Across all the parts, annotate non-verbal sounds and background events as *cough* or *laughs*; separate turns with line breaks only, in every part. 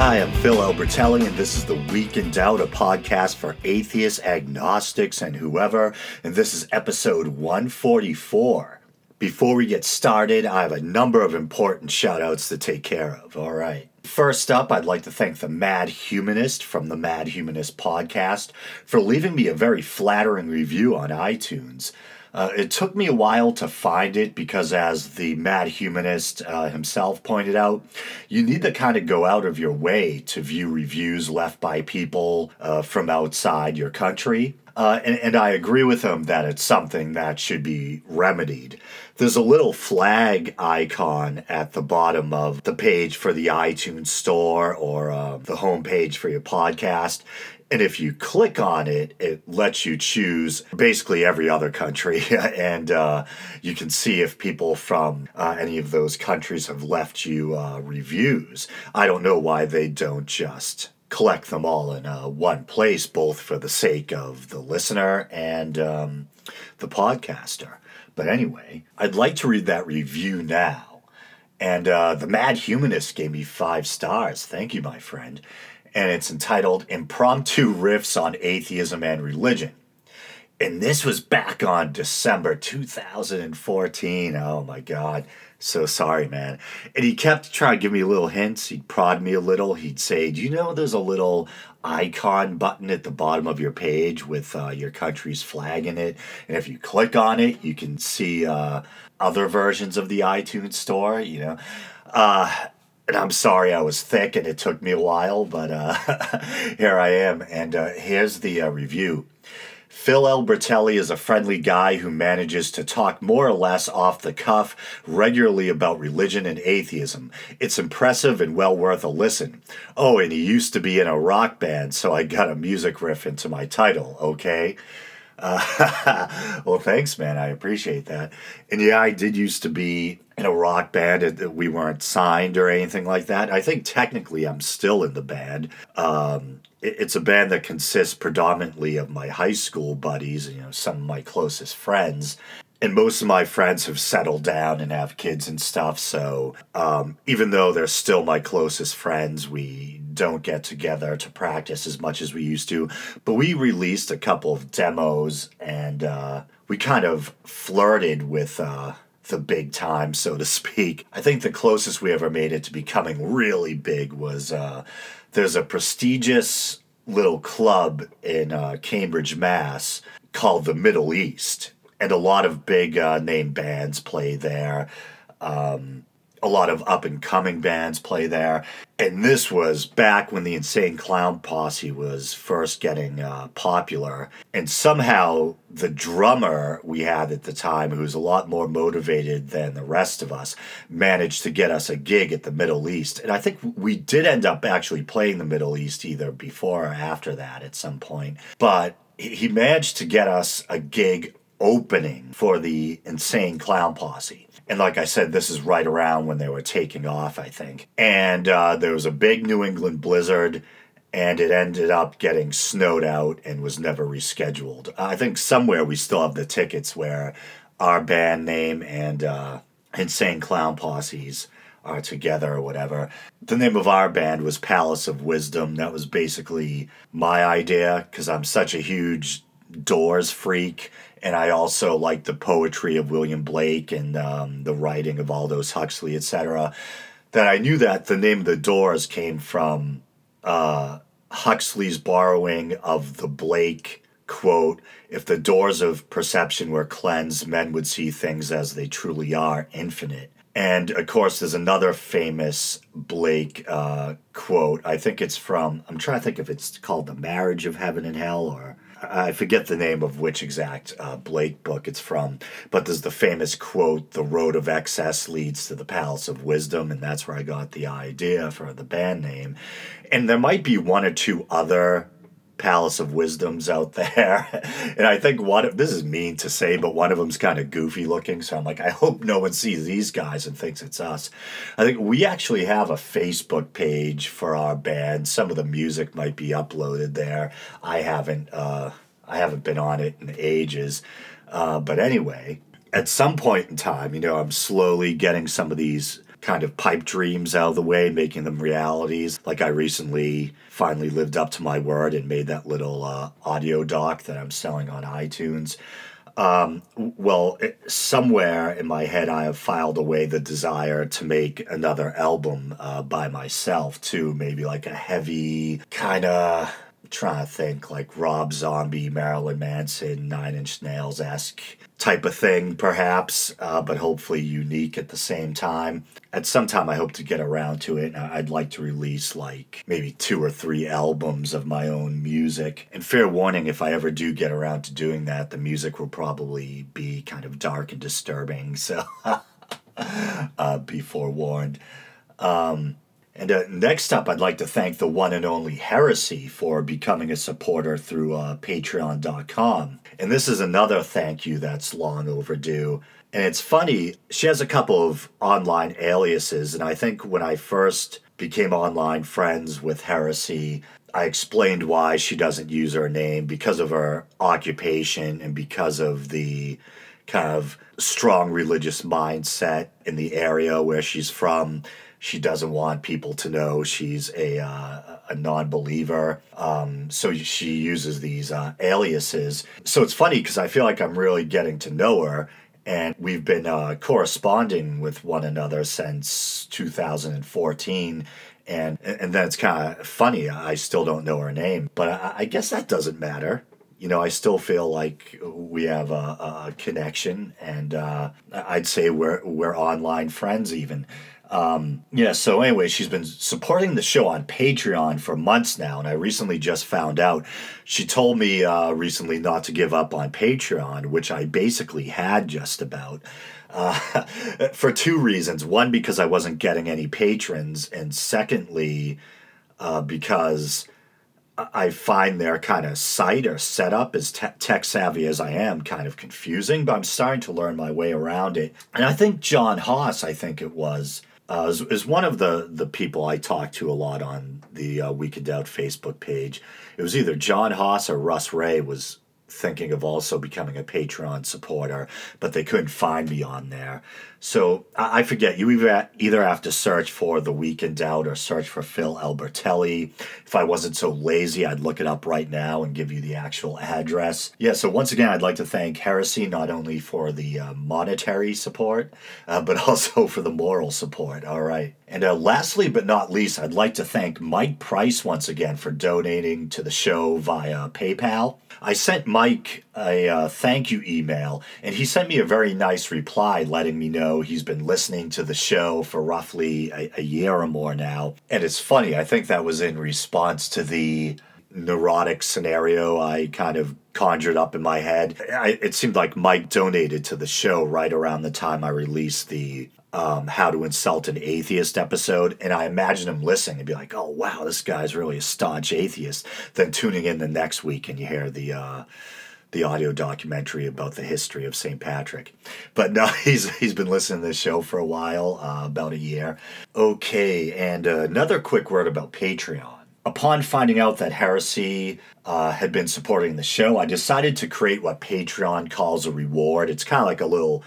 Hi, I'm Phil Albertelli, and this is the Week in Doubt, a podcast for atheists, agnostics, and whoever. And this is episode 144. Before we get started, I have a number of important shout outs to take care of. All right. First up, I'd like to thank the Mad Humanist from the Mad Humanist podcast for leaving me a very flattering review on iTunes. Uh, it took me a while to find it because, as the mad humanist uh, himself pointed out, you need to kind of go out of your way to view reviews left by people uh, from outside your country. Uh, and, and I agree with him that it's something that should be remedied. There's a little flag icon at the bottom of the page for the iTunes store or uh, the homepage for your podcast. And if you click on it, it lets you choose basically every other country. *laughs* and uh, you can see if people from uh, any of those countries have left you uh, reviews. I don't know why they don't just collect them all in uh, one place, both for the sake of the listener and um, the podcaster. But anyway, I'd like to read that review now. And uh, the Mad Humanist gave me five stars. Thank you, my friend and it's entitled Impromptu Riffs on Atheism and Religion. And this was back on December 2014. Oh my God. So sorry, man. And he kept trying to give me little hints. He'd prod me a little. He'd say, Do you know there's a little icon button at the bottom of your page with uh, your country's flag in it? And if you click on it, you can see uh, other versions of the iTunes store, you know? Uh, and I'm sorry I was thick and it took me a while, but uh, *laughs* here I am. And uh, here's the uh, review. Phil Albertelli is a friendly guy who manages to talk more or less off the cuff regularly about religion and atheism. It's impressive and well worth a listen. Oh, and he used to be in a rock band, so I got a music riff into my title, okay? Uh, *laughs* well, thanks, man. I appreciate that. And yeah, I did used to be in a rock band. That we weren't signed or anything like that. I think technically I'm still in the band. Um, it's a band that consists predominantly of my high school buddies, you know, some of my closest friends. And most of my friends have settled down and have kids and stuff. So um, even though they're still my closest friends, we don't get together to practice as much as we used to. But we released a couple of demos and uh, we kind of flirted with. Uh, the big time, so to speak. I think the closest we ever made it to becoming really big was uh, there's a prestigious little club in uh, Cambridge, Mass called the Middle East, and a lot of big uh, name bands play there. Um, a lot of up and coming bands play there. And this was back when the Insane Clown Posse was first getting uh, popular. And somehow the drummer we had at the time, who was a lot more motivated than the rest of us, managed to get us a gig at the Middle East. And I think we did end up actually playing the Middle East either before or after that at some point. But he managed to get us a gig opening for the Insane Clown Posse. And like I said, this is right around when they were taking off, I think. And uh, there was a big New England blizzard, and it ended up getting snowed out and was never rescheduled. I think somewhere we still have the tickets where our band name and uh, Insane Clown Posses are together or whatever. The name of our band was Palace of Wisdom. That was basically my idea because I'm such a huge Doors freak and I also like the poetry of William Blake and um, the writing of Aldous Huxley, etc. That I knew that the name of the Doors came from uh, Huxley's borrowing of the Blake quote: "If the doors of perception were cleansed, men would see things as they truly are, infinite." And of course, there's another famous Blake uh, quote. I think it's from. I'm trying to think if it's called "The Marriage of Heaven and Hell" or I forget the name of which exact uh, Blake book it's from, but there's the famous quote, The road of excess leads to the palace of wisdom, and that's where I got the idea for the band name. And there might be one or two other palace of wisdoms out there. *laughs* and I think one of this is mean to say, but one of them's kind of goofy looking. So I'm like, I hope no one sees these guys and thinks it's us. I think we actually have a Facebook page for our band. Some of the music might be uploaded there. I haven't uh, I haven't been on it in ages. Uh, but anyway, at some point in time, you know, I'm slowly getting some of these kind of pipe dreams out of the way, making them realities. Like I recently finally lived up to my word and made that little uh, audio doc that I'm selling on iTunes. Um, well, somewhere in my head, I have filed away the desire to make another album uh, by myself, too. Maybe like a heavy kind of trying to think like Rob Zombie, Marilyn Manson, Nine Inch Nails esque type of thing, perhaps, uh, but hopefully unique at the same time. At some time, I hope to get around to it. I'd like to release like maybe two or three albums of my own music. And fair warning, if I ever do get around to doing that, the music will probably be kind of dark and disturbing. So *laughs* uh, be forewarned. Um, and uh, next up, I'd like to thank the one and only Heresy for becoming a supporter through uh, patreon.com. And this is another thank you that's long overdue. And it's funny, she has a couple of online aliases. And I think when I first became online friends with Heresy, I explained why she doesn't use her name because of her occupation and because of the kind of strong religious mindset in the area where she's from she doesn't want people to know she's a uh, a non-believer. Um, so she uses these uh, aliases. So it's funny because I feel like I'm really getting to know her, and we've been uh, corresponding with one another since 2014. And and then it's kind of funny. I still don't know her name, but I, I guess that doesn't matter you know, I still feel like we have a, a connection, and uh, I'd say we're we're online friends even. Um, yeah, so anyway, she's been supporting the show on Patreon for months now, and I recently just found out. She told me uh, recently not to give up on Patreon, which I basically had just about. Uh, *laughs* for two reasons. One, because I wasn't getting any patrons, and secondly, uh, because I find their kind of site or setup, as te- tech savvy as I am, kind of confusing, but I'm starting to learn my way around it. And I think John Haas, I think it was, uh, is, is, one of the, the people I talk to a lot on the uh, Week in Doubt Facebook page. It was either John Haas or Russ Ray was thinking of also becoming a Patreon supporter, but they couldn't find me on there. So I forget, you either have to search for The Week in Doubt or search for Phil Albertelli. If I wasn't so lazy, I'd look it up right now and give you the actual address. Yeah, so once again, I'd like to thank Heresy not only for the uh, monetary support, uh, but *laughs* also for the moral support. All right. And uh, lastly but not least, I'd like to thank Mike Price once again for donating to the show via PayPal. I sent Mike a uh, thank you email, and he sent me a very nice reply letting me know he's been listening to the show for roughly a, a year or more now. And it's funny, I think that was in response to the neurotic scenario I kind of conjured up in my head. I, it seemed like Mike donated to the show right around the time I released the um, How to Insult an Atheist episode, and I imagine him listening and be like, oh, wow, this guy's really a staunch atheist. Then tuning in the next week and you hear the. Uh, the audio documentary about the history of St. Patrick. But no, *laughs* he's he's been listening to this show for a while, uh, about a year. Okay, and another quick word about Patreon. Upon finding out that Heresy uh, had been supporting the show, I decided to create what Patreon calls a reward. It's kind of like a little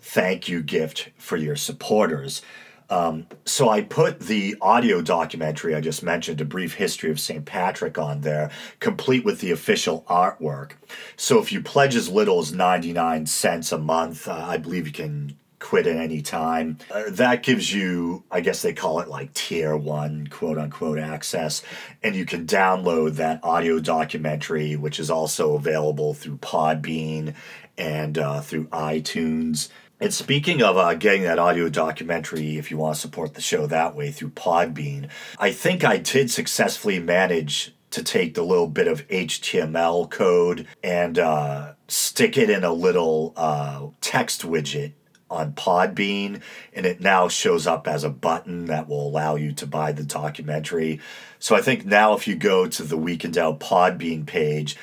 thank you gift for your supporters. Um, so I put the audio documentary I just mentioned, A Brief History of St. Patrick, on there, complete with the official artwork. So if you pledge as little as 99 cents a month, uh, I believe you can quit at any time. Uh, that gives you, I guess they call it like tier one, quote unquote, access. And you can download that audio documentary, which is also available through Podbean and uh, through iTunes. And speaking of uh, getting that audio documentary, if you want to support the show that way through Podbean, I think I did successfully manage to take the little bit of HTML code and uh, stick it in a little uh, text widget on Podbean, and it now shows up as a button that will allow you to buy the documentary. So I think now if you go to the Week in Doubt Podbean page,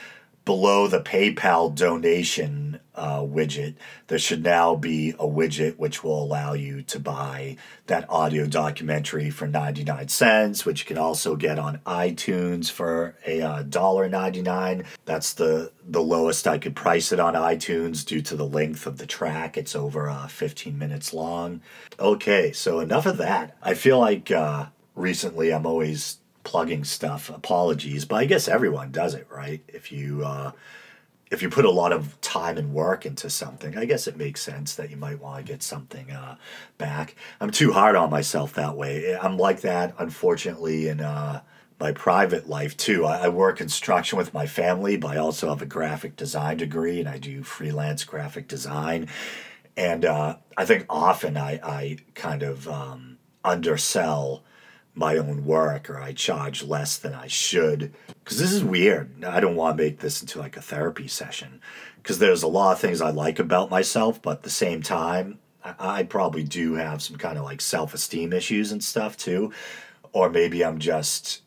below the PayPal donation uh, widget. There should now be a widget which will allow you to buy that audio documentary for 99 cents, which you can also get on iTunes for a uh, dollar 99. That's the the lowest I could price it on iTunes due to the length of the track. It's over uh, 15 minutes long. Okay, so enough of that. I feel like uh, recently I'm always plugging stuff. Apologies, but I guess everyone does it, right? If you uh, if you put a lot of time and work into something, I guess it makes sense that you might want to get something uh, back. I'm too hard on myself that way. I'm like that, unfortunately, in uh, my private life too. I, I work construction with my family, but I also have a graphic design degree and I do freelance graphic design. And uh, I think often I, I kind of um, undersell my own work or I charge less than I should. Because this is weird. I don't want to make this into like a therapy session. Because there's a lot of things I like about myself, but at the same time, I, probably do have some kind of like self esteem issues and stuff too. Or maybe I'm just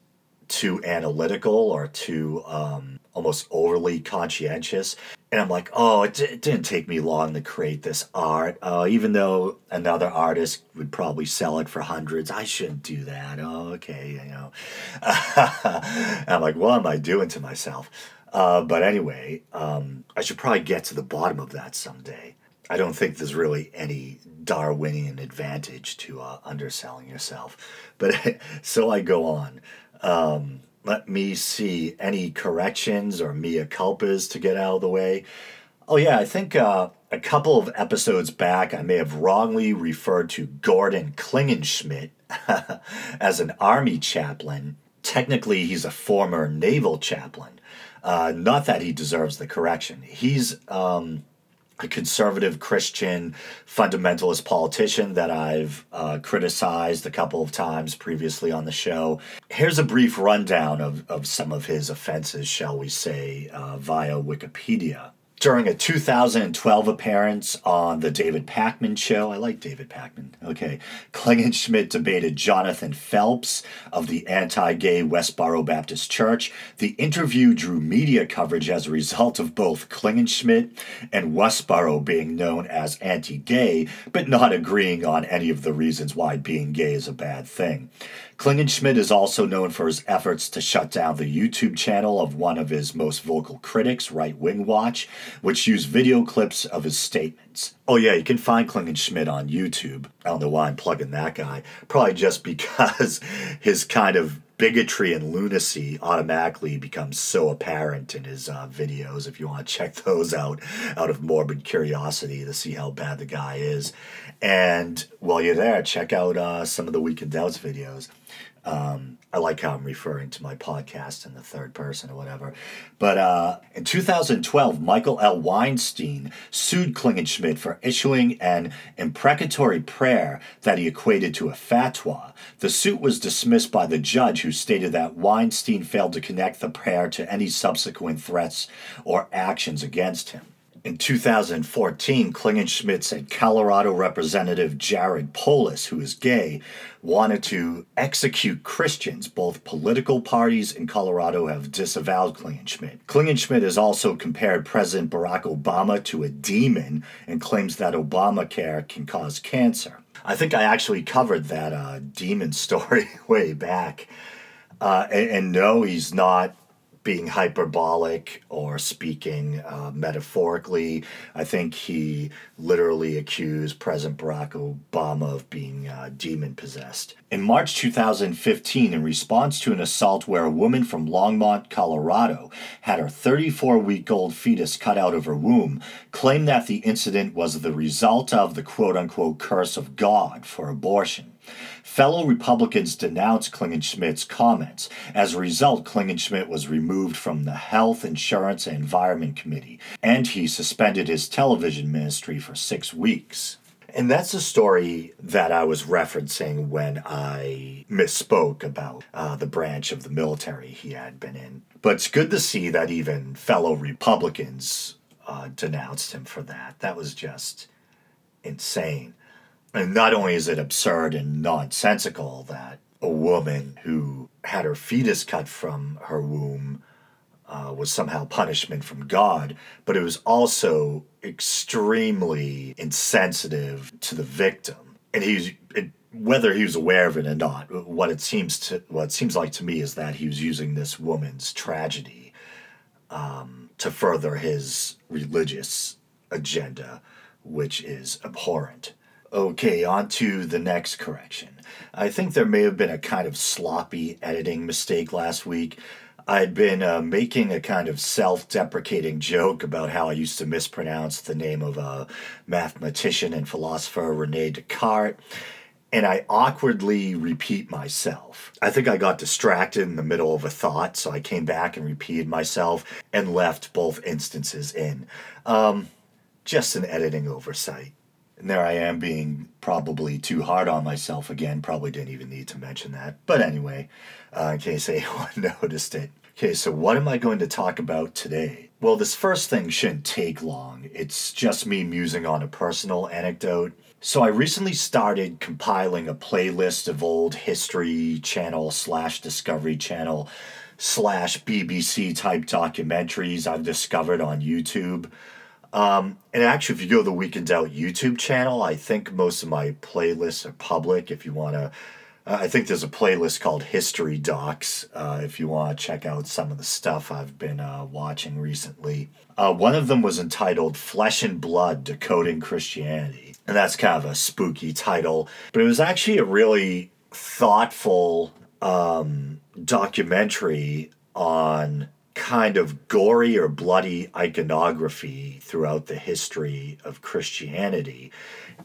too analytical or too um, almost overly conscientious. And I'm like, oh, it, it, didn't take me long to create this art. Uh, even though another artist would probably sell it for hundreds, I shouldn't do that. Oh, okay, you know. *laughs* I'm like, what am I doing to myself? Uh, but anyway, um, I should probably get to the bottom of that someday. I don't think there's really any Darwinian advantage to uh, underselling yourself. But *laughs* so I go on. Um, let me see any corrections or mea culpas to get out of the way. Oh, yeah, I think uh, a couple of episodes back, I may have wrongly referred to Gordon Klingenschmitt *laughs* as an army chaplain. Technically, he's a former naval chaplain. Uh, not that he deserves the correction. He's um, a conservative Christian fundamentalist politician that I've uh, criticized a couple of times previously on the show. Here's a brief rundown of, of some of his offenses, shall we say, uh, via Wikipedia during a 2012 appearance on the David Pakman show. I like David Pakman. Okay. Klingenschmitt debated Jonathan Phelps of the anti gay Westboro Baptist Church. The interview drew media coverage as a result of both Klingenschmitt and Westboro being known as anti gay, but not agreeing on any of the reasons why being gay is a bad thing. Klingenschmitt is also known for his efforts to shut down the YouTube channel of one of his most vocal critics, Right Wing Watch, which used video clips of his statements. Oh, yeah, you can find Klingenschmitt on YouTube. I don't know why I'm plugging that guy. Probably just *laughs* because his kind of bigotry and lunacy automatically becomes so apparent in his uh, videos. If you want to check *laughs* those out, out of morbid curiosity to see how bad the guy is. And while you're there, check out uh, some of the Week in Doubts videos. Um, I like how I'm referring to my podcast in the third person or whatever. But uh, in 2012, Michael L. Weinstein sued Klingenschmitt for issuing an imprecatory prayer that he equated to a fatwa. The suit was dismissed by the judge, who stated that Weinstein failed to connect the prayer to any subsequent threats or actions against him. In 2014, Klingenschmitt said Colorado Representative Jared Polis, who is gay, wanted to execute Christians. Both political parties in Colorado have disavowed Klingenschmitt. Klingenschmitt has also compared President Barack Obama to a demon and claims that Obamacare can cause cancer. I think I actually covered that uh, demon *laughs* story way back. Uh, and, and no, he's not being hyperbolic or speaking uh, metaphorically. I think he literally accused President Barack Obama of being uh, demon possessed. In March 2015, in response to an assault where a woman from Longmont, Colorado, had her 34 week old fetus cut out of her womb, claimed that the incident was the result of the quote unquote curse of God for abortion. Fellow Republicans denounced Klingenschmitt's comments. As a result, Klingenschmitt was removed from the Health, Insurance, and Environment Committee, and he suspended his television ministry for six weeks. And that's a story that I was referencing when I misspoke about uh, the branch of the military he had been in. But it's good to see that even fellow Republicans uh, denounced him for that. That was just insane. And not only is it absurd and nonsensical that a woman who had her fetus cut from her womb uh, was somehow punishment from God, but it was also extremely insensitive to the victim. And he's it, whether he was aware of it or not. What it seems to what it seems like to me is that he was using this woman's tragedy um, to further his religious agenda, which is abhorrent. Okay, on to the next correction. I think there may have been a kind of sloppy editing mistake last week. I'd been uh, making a kind of self deprecating joke about how I used to mispronounce the name of a mathematician and philosopher, Rene Descartes, and I awkwardly repeat myself. I think I got distracted in the middle of a thought, so I came back and repeated myself and left both instances in. Um, just an editing oversight. And there I am being probably too hard on myself again. Probably didn't even need to mention that. But anyway, uh, in case *laughs* anyone noticed it. Okay, so what am I going to talk about today? Well, this first thing shouldn't take long. It's just me musing on a personal anecdote. So I recently started compiling a playlist of old History Channel slash Discovery Channel slash BBC type documentaries I've discovered on YouTube. Um, and actually, if you go to the Week Out YouTube channel, I think most of my playlists are public. If you want to, uh, I think there's a playlist called History Docs. Uh, if you want to check out some of the stuff I've been uh, watching recently, uh, one of them was entitled "Flesh and Blood: Decoding Christianity," and that's kind of a spooky title, but it was actually a really thoughtful um, documentary on kind of gory or bloody iconography throughout the history of Christianity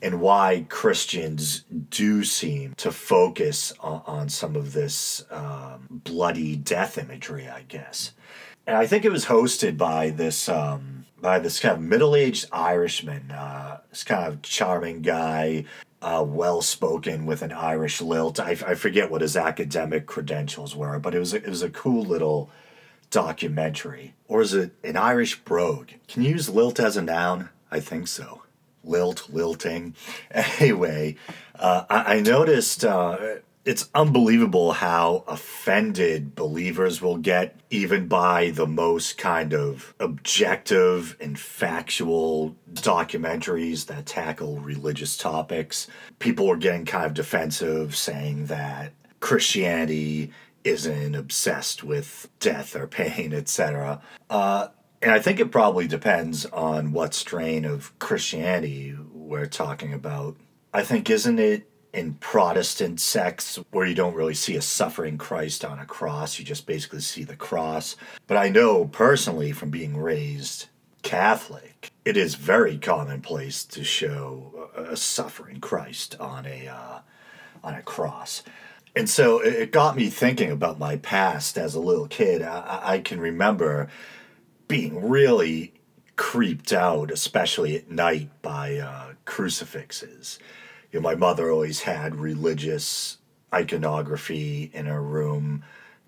and why Christians do seem to focus on, on some of this um, bloody death imagery, I guess. And I think it was hosted by this um, by this kind of middle aged Irishman, uh, this kind of charming guy, uh, well spoken with an Irish lilt. I, I forget what his academic credentials were, but it was a, it was a cool little documentary. Or is it an Irish brogue? Can you use lilt as a noun? I think so. Lilt, lilting. *laughs* Anyway, uh, I, I, noticed uh, it's unbelievable how offended believers will get, even by the most kind of objective and factual documentaries that tackle religious topics. People are getting kind of defensive, saying that Christianity isn't obsessed with death or pain, etc. Uh, and I think it probably depends on what strain of Christianity we're talking about. I think, isn't it in Protestant sects where you don't really see a suffering Christ on a cross, you just basically see the cross. But I know personally from being raised Catholic, it is very commonplace to show a suffering Christ on a uh, on a cross. And so it got me thinking about my past as a little kid. I, I can remember being really creeped out, especially at night, by uh, crucifixes. You know, my mother always had religious iconography in her room,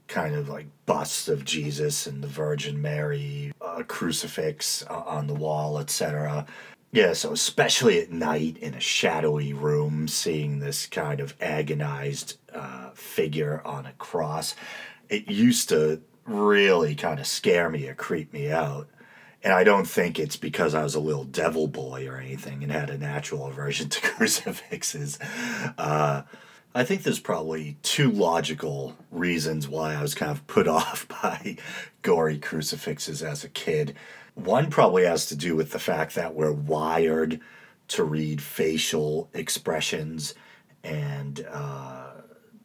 kind of like busts of Jesus and the Virgin Mary, a crucifix uh, on the wall, etc. Yeah, so especially at night in a shadowy room, seeing this kind of agonized uh, figure on a cross, it used to really kind of scare me or creep me out. And I don't think it's because I was a little devil boy or anything and had a natural aversion *laughs* to crucifixes. Uh, I think there's probably two logical reasons why I was kind of put *laughs* off by gory crucifixes as a kid. One probably has to do with the fact that we're wired to read facial expressions and uh,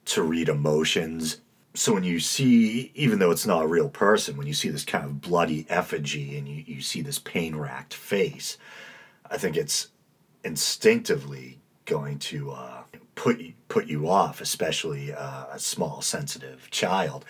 to read emotions. So when you see, even though it's not a real person, when you see this kind of bloody effigy and you, you see this pain racked face, I think it's instinctively going to uh, put put you off, especially uh, a small sensitive child.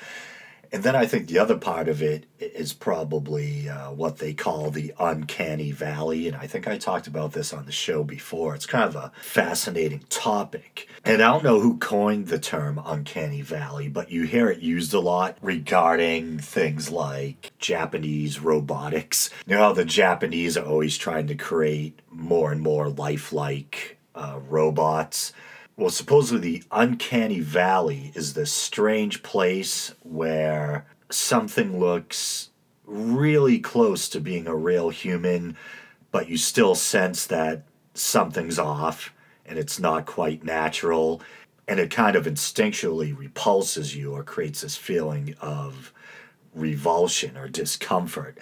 And then I think the other part of it is probably uh, what they call the uncanny valley. And I think I talked about this on the show before. It's kind of a fascinating topic. And I don't know who coined the term uncanny valley, but you hear it used a lot regarding things like Japanese robotics. You know how the Japanese are always trying to create more and more lifelike uh, robots well, supposedly the uncanny valley is this strange place where something looks really close to being a real human, but you still sense that something's off and it's not quite natural. And it kind of instinctually repulses you or creates this feeling of revulsion or discomfort.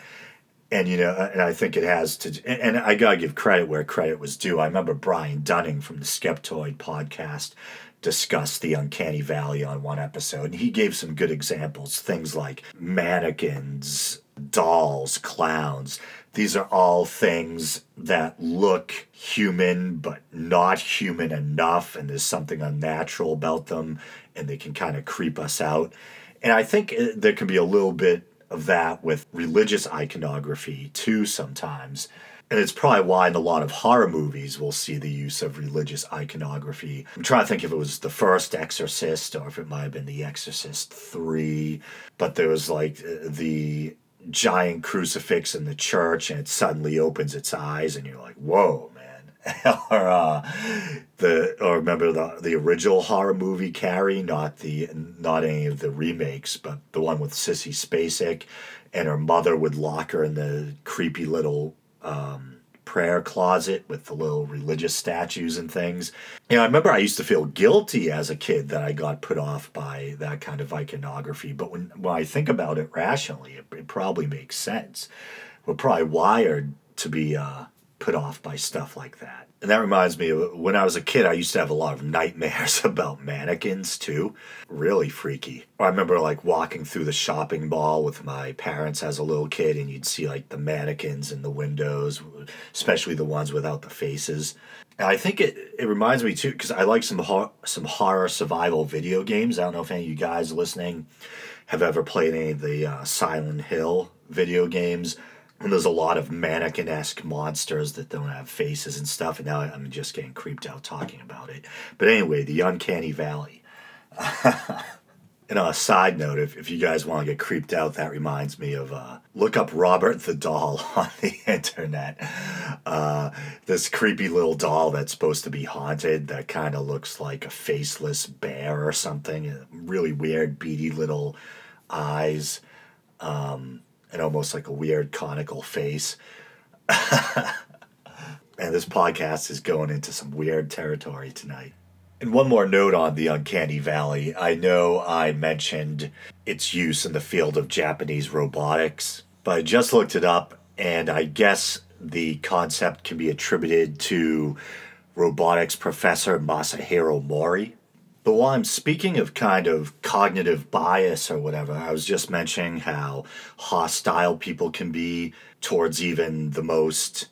And you know, and I think it has to. And I gotta give credit where credit was due. I remember Brian Dunning from the Skeptoid podcast discussed the uncanny valley on one episode, and he gave some good examples. Things like mannequins, dolls, clowns. These are all things that look human but not human enough, and there's something unnatural about them, and they can kind of creep us out. And I think uh, there can be a little bit of that with religious iconography too sometimes. And it's probably why in a lot of horror movies we'll see the use of religious iconography. I'm trying to think if it was the first Exorcist or if it might have been the Exorcist 3. But there was like the giant crucifix in the church and it suddenly opens its eyes and you're like, whoa, or uh, the or remember the the original horror movie Carrie, not the not any of the remakes, but the one with Sissy Spacek, and her mother would lock her in the creepy little um, prayer closet with the little religious statues and things. You know, I remember I used to feel guilty as a kid that I got put off by that kind of iconography, but when when I think about it rationally, it, it probably makes sense. We're probably wired to be. Uh, put off by stuff like that. And that reminds me of when I was a kid, I used to have a lot of nightmares *laughs* about mannequins too. Really freaky. I remember like walking through the shopping mall with my parents as a little kid, and you'd see like the mannequins in the windows, especially the ones without the faces. And I think it, it reminds me too, because I like some, hor- some horror survival video games. I don't know if any of you guys listening have ever played any of the uh, Silent Hill video games and there's a lot of mannequin esque monsters that don't have faces and stuff. And now I'm just getting creeped out talking about it. But anyway, the Uncanny Valley. *laughs* and on a side note, if, if you guys want to get creeped out, that reminds me of uh, look up Robert the Doll *laughs* on the internet. Uh, this creepy little doll that's supposed to be haunted that kind of looks like a faceless bear or something. Really weird, beady little eyes. Um, and almost like a weird conical face. *laughs* and this podcast is going into some weird territory tonight. And one more note on the Uncanny Valley. I know I mentioned its use in the field of Japanese robotics, but I just looked it up, and I guess the concept can be attributed to robotics professor Masahiro Mori. But while I'm speaking of kind of cognitive bias or whatever, I was just mentioning how hostile people can be towards even the most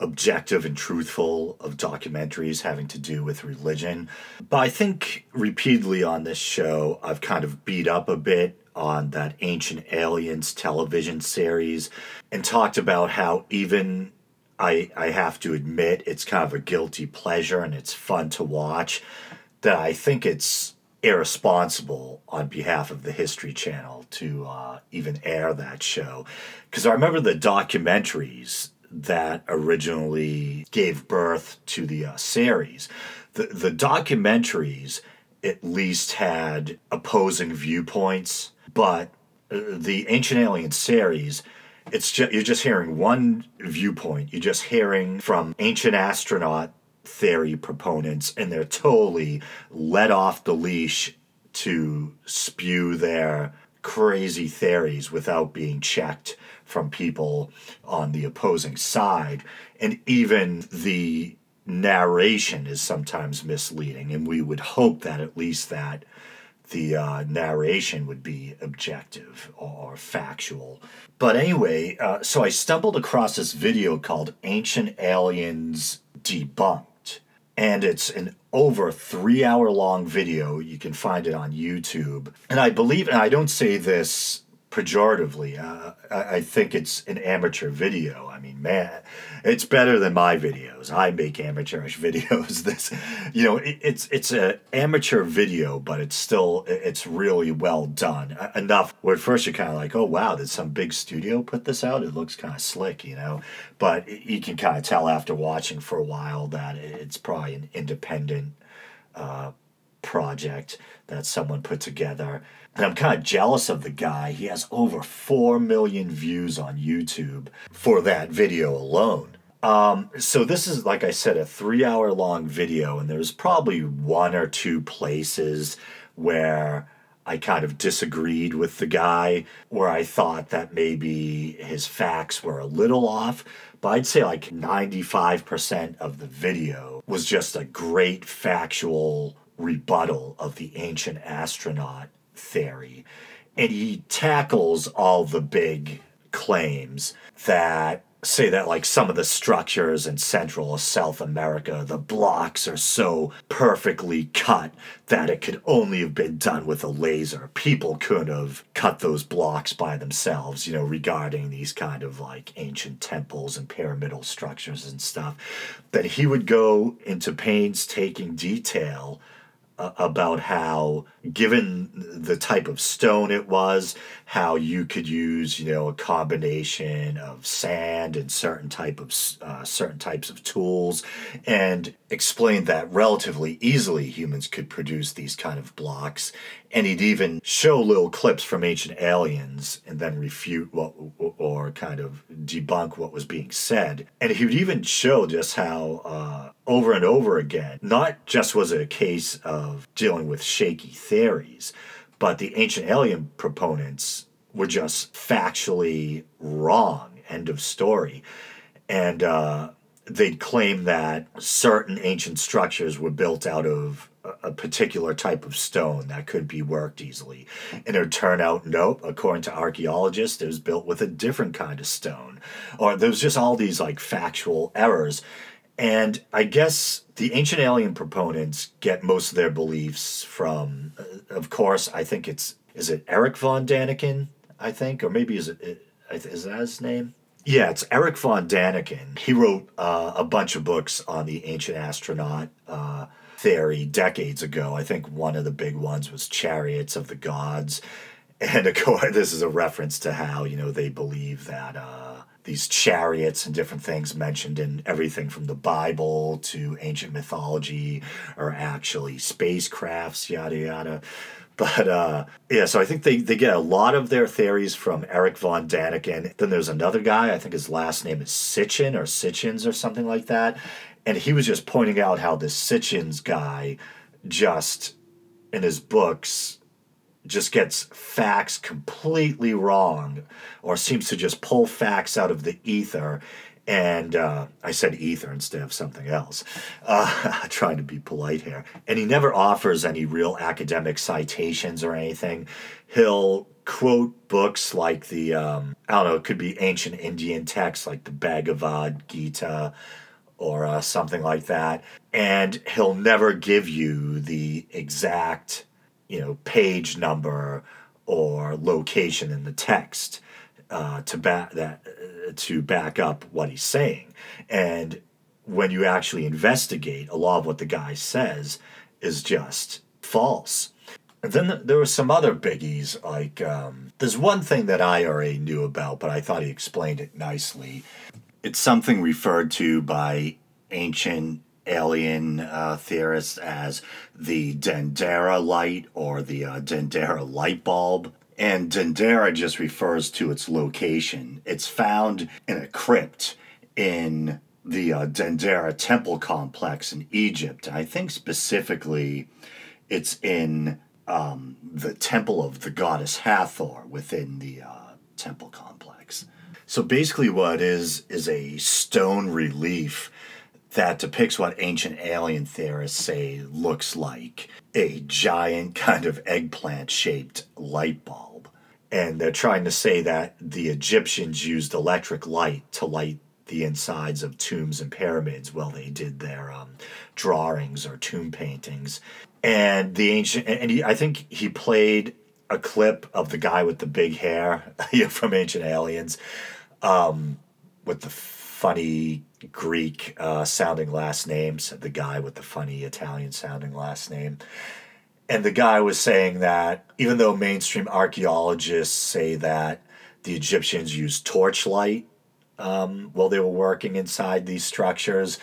objective and truthful of documentaries having to do with religion. But I think repeatedly on this show, I've kind of beat up a bit on that Ancient Aliens television series and talked about how even I, I have to admit it's kind of a guilty pleasure and it's fun to watch that I think it's irresponsible on behalf of the History Channel to uh, even air that show. Because I remember the documentaries that originally gave birth to the uh, series. The, the documentaries at least had opposing viewpoints, but uh, the Ancient Alien series it's just you're just hearing one viewpoint. You're just hearing from ancient astronaut theory proponents and they're totally let off the leash to spew their crazy theories without being checked from people on the opposing side. And even the narration is sometimes misleading. And we would hope that at least that the uh, narration would be objective or factual. But anyway, uh, so I stumbled across this video called Ancient Aliens Debunked and it's an over three hour long video. You can find it on YouTube. And I believe, and I don't say this pejoratively. Uh, I, I, think it's an amateur video. I mean, man, it's better than my videos. I make amateurish *laughs* videos. This, you know, it, it's it's an amateur video, but it's still it's really well done. Enough where at first you're kind of like, oh wow, did some big studio put this out? It looks kind of slick, you know. But you can kind of tell after watching for a while that it's probably an independent. Uh, project that someone put together. And I'm kind of jealous of the guy. He has over 4 million views on YouTube for that video alone. Um, so this is, like I said, a three hour long video, and there's probably one or two places where I kind of disagreed with the guy, where I thought that maybe his facts were a little off. But I'd say like 95% of the video was just a great factual rebuttal of the ancient astronaut theory. And he tackles all the big claims that say that like some of the structures in Central or South America, the blocks are so perfectly cut that it could only have been done with a laser. People could have cut those blocks by themselves, you know, regarding these kind of like ancient temples and pyramidal structures and stuff. That he would go into painstaking detail about how, given the type of stone it was, how you could use, you know, a combination of sand and certain type of uh, certain types of tools, and explained that relatively easily humans could produce these kind of blocks. And he'd even show little clips from ancient aliens and then refute what or kind of debunk what was being said. And he would even show just how uh, over and over again, not just was it a case of dealing with shaky theories, but the ancient alien proponents were just factually wrong. End of story. And uh, they'd claim that certain ancient structures were built out of a particular type of stone that could be worked easily. And it would turn out, nope, according to archaeologists, it was built with a different kind of stone. Or there's just all these like factual errors. And I guess the ancient alien proponents get most of their beliefs from, uh, of course, I think it's, is it Eric von Daniken? I think, or maybe is it, is that his name? Yeah, it's Eric von Daniken. He wrote uh, a bunch of books on the ancient astronaut uh, theory decades ago. I think one of the big ones was Chariots of the Gods. And of course, *laughs* this is a reference to how, you know, they believe that uh, these chariots and different things mentioned in everything from the Bible to ancient mythology are actually spacecrafts, yada, yada. But uh, yeah, so I think they, they get a lot of their theories from Eric von Daniken. Then there's another guy, I think his last name is Sitchin or Sitchins or something like that. And he was just pointing out how this Sitchins guy just, in his books, just gets facts completely wrong or seems to just pull facts out of the ether and uh, I said ether instead of something else, uh, *laughs* trying to be polite here. And he never offers any real academic citations or anything. He'll quote books like the, um, I don't know, it could be ancient Indian texts like the Bhagavad Gita or uh, something like that. And he'll never give you the exact, you know, page number or location in the text uh, to back that uh, to back up what he's saying. And when you actually investigate, a lot of what the guy says is just false. And then there were some other biggies, like um, there's one thing that I already knew about, but I thought he explained it nicely. It's something referred to by ancient alien uh, theorists as the Dendera light or the uh, Dendera light bulb. And Dendera just refers to its location. It's found in a crypt in the uh, Dendera temple complex in Egypt. I think specifically it's in um, the temple of the goddess Hathor within the uh, temple complex. So basically, what is is a stone relief that depicts what ancient alien theorists say looks like a giant kind of eggplant shaped light bulb. And they're trying to say that the Egyptians used electric light to light the insides of tombs and pyramids while they did their um, drawings or tomb paintings. And the ancient, and he, I think he played a clip of the guy with the big hair *laughs* from Ancient Aliens um, with the funny Greek uh, sounding last names, the guy with the funny Italian sounding last name. And the guy was saying that even though mainstream archaeologists say that the Egyptians used torchlight um, while they were working inside these structures,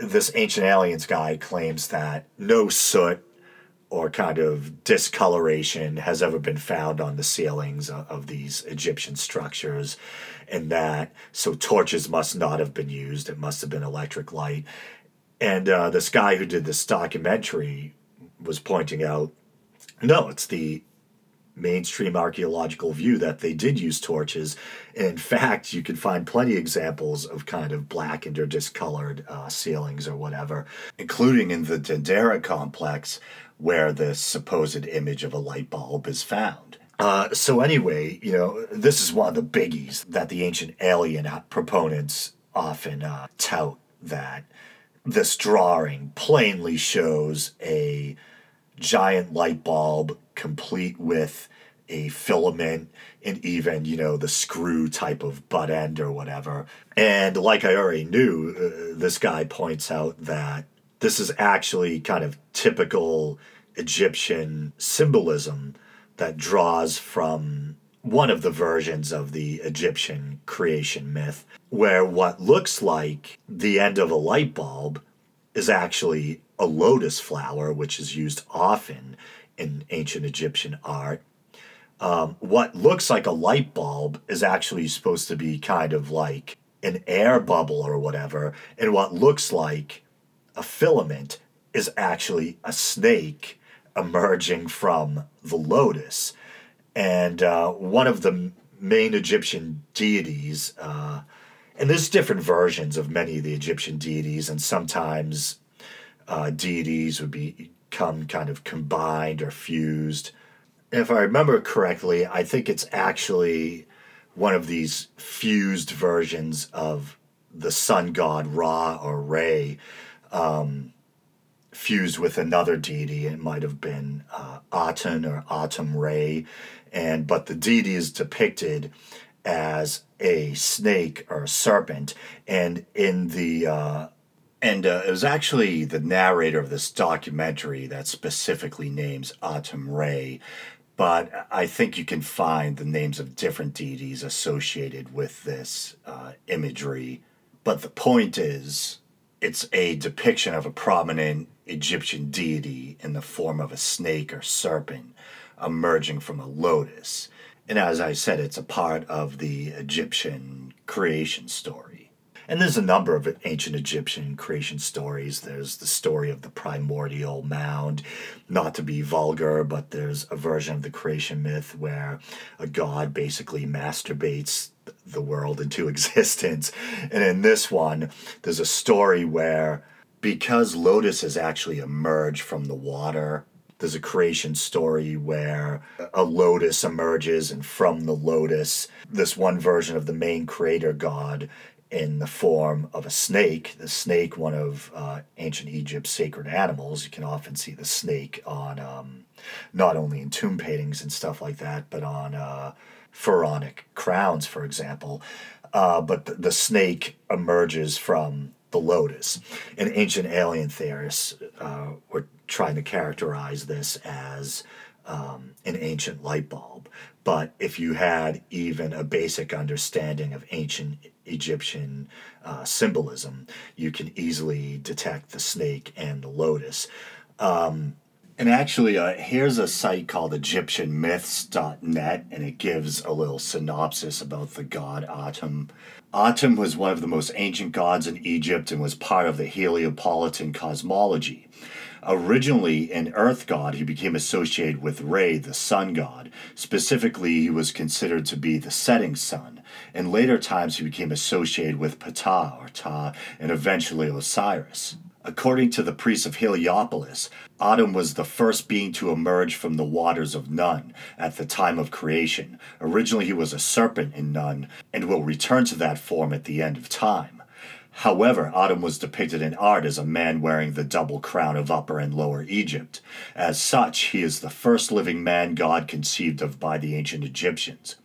this ancient aliens guy claims that no soot or kind of discoloration has ever been found on the ceilings of, of these Egyptian structures, and that so torches must not have been used. It must have been electric light. And uh, this guy who did this documentary was pointing out no, it's the mainstream archaeological view that they did use torches. In fact, you can find plenty of examples of kind of blackened or discolored uh, ceilings or whatever, including in the Dendera complex where the supposed image of a light bulb is found. Uh, so anyway, you know, this is one of the biggies that the ancient alien proponents often uh, tout that this drawing plainly shows a giant light bulb complete with a filament and even you know the screw type of butt end or whatever. And like i already knew uh, this guy points out that this is actually kind of typical egyptian symbolism that draws from one of the versions of the egyptian creation myth where what looks like the end of a light bulb is actually a lotus flower, which is used often in ancient Egyptian art. Um, what looks like a light bulb is actually supposed to be kind of like an air bubble or whatever, and what looks like a filament is actually a snake emerging from the lotus. And uh, one of the main Egyptian deities, uh, and there's different versions of many of the Egyptian deities, and sometimes uh, deities would become kind of combined or fused. If I remember correctly, I think it's actually one of these fused versions of the sun god Ra or Re, um, fused with another deity. It might have been uh, Aten or Atum Re, and but the deity is depicted as a snake or a serpent, and in the uh, and uh, it was actually the narrator of this documentary that specifically names Atum Re, but I think you can find the names of different deities associated with this uh, imagery. But the point is, it's a depiction of a prominent Egyptian deity in the form of a snake or serpent emerging from a lotus. And as I said, it's a part of the Egyptian creation story. And there's a number of ancient Egyptian creation stories. There's the story of the primordial mound, not to be vulgar, but there's a version of the creation myth where a god basically masturbates the world into *laughs* existence. And in this one, there's a story where because lotuses actually emerge from the water there's a creation story where a lotus emerges, and from the lotus, this one version of the main creator god in the form of a snake. The snake, one of uh, ancient Egypt's sacred animals. You can often see the snake on um, not only in tomb paintings and stuff like that, but on uh, pharaonic crowns, for example. Uh, but the, the, snake emerges from the lotus. And ancient alien theorists uh, were trying to characterize this as um, an ancient light bulb. But if you had even a basic understanding of ancient Egyptian uh, symbolism, you can easily detect the snake and the lotus. Um, and actually, uh, here's a site called EgyptianMyths.net, and it gives a little synopsis about the god Atum. Atum was one of the most ancient gods in Egypt and was part of the Heliopolitan cosmology. Originally an earth god, he became associated with Re, the sun god. Specifically, he was considered to be the setting sun. In later times, he became associated with Ptah or Ta and eventually Osiris. According to the priests of Heliopolis, Atum was the first being to emerge from the waters of Nun at the time of creation. Originally, he was a serpent in Nun and will return to that form at the end of time. However, Atum was depicted in art as a man wearing the double crown of Upper and Lower Egypt. As such, he is the first living man god conceived of by the ancient Egyptians.